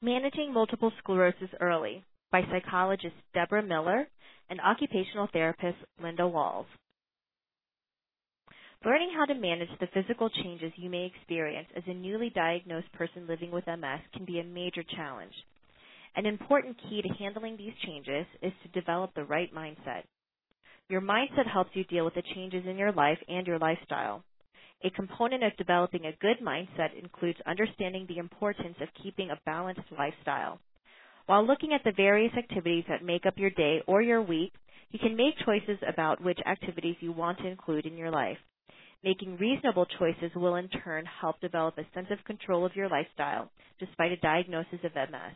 Managing Multiple Sclerosis Early by psychologist Deborah Miller and occupational therapist Linda Walls. Learning how to manage the physical changes you may experience as a newly diagnosed person living with MS can be a major challenge. An important key to handling these changes is to develop the right mindset. Your mindset helps you deal with the changes in your life and your lifestyle. A component of developing a good mindset includes understanding the importance of keeping a balanced lifestyle. While looking at the various activities that make up your day or your week, you can make choices about which activities you want to include in your life. Making reasonable choices will in turn help develop a sense of control of your lifestyle despite a diagnosis of MS.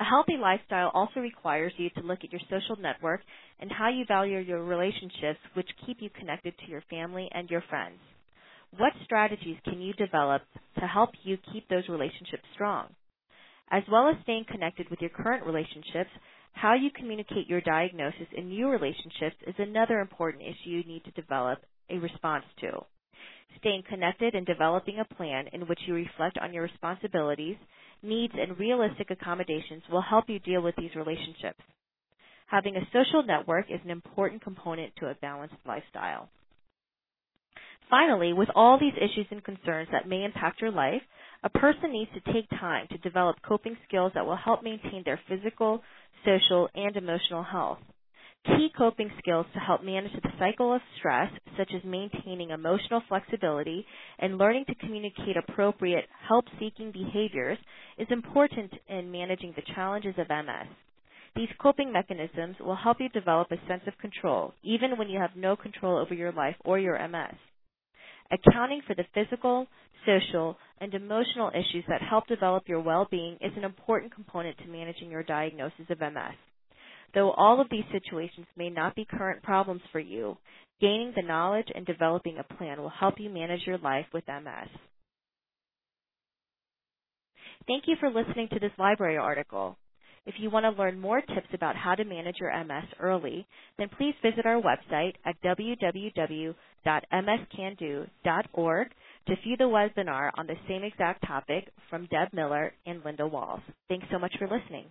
A healthy lifestyle also requires you to look at your social network and how you value your relationships, which keep you connected to your family and your friends. What strategies can you develop to help you keep those relationships strong? As well as staying connected with your current relationships, how you communicate your diagnosis in new relationships is another important issue you need to develop a response to. Staying connected and developing a plan in which you reflect on your responsibilities needs, and realistic accommodations will help you deal with these relationships. Having a social network is an important component to a balanced lifestyle. Finally, with all these issues and concerns that may impact your life, a person needs to take time to develop coping skills that will help maintain their physical, social, and emotional health. Key coping skills to help manage the cycle of stress, such as maintaining emotional flexibility and learning to communicate appropriate help seeking behaviors, is important in managing the challenges of MS. These coping mechanisms will help you develop a sense of control, even when you have no control over your life or your MS. Accounting for the physical, social, and emotional issues that help develop your well being is an important component to managing your diagnosis of MS. Though all of these situations may not be current problems for you, gaining the knowledge and developing a plan will help you manage your life with MS. Thank you for listening to this library article. If you want to learn more tips about how to manage your MS early, then please visit our website at www.mscando.org to view the webinar on the same exact topic from Deb Miller and Linda Walls. Thanks so much for listening.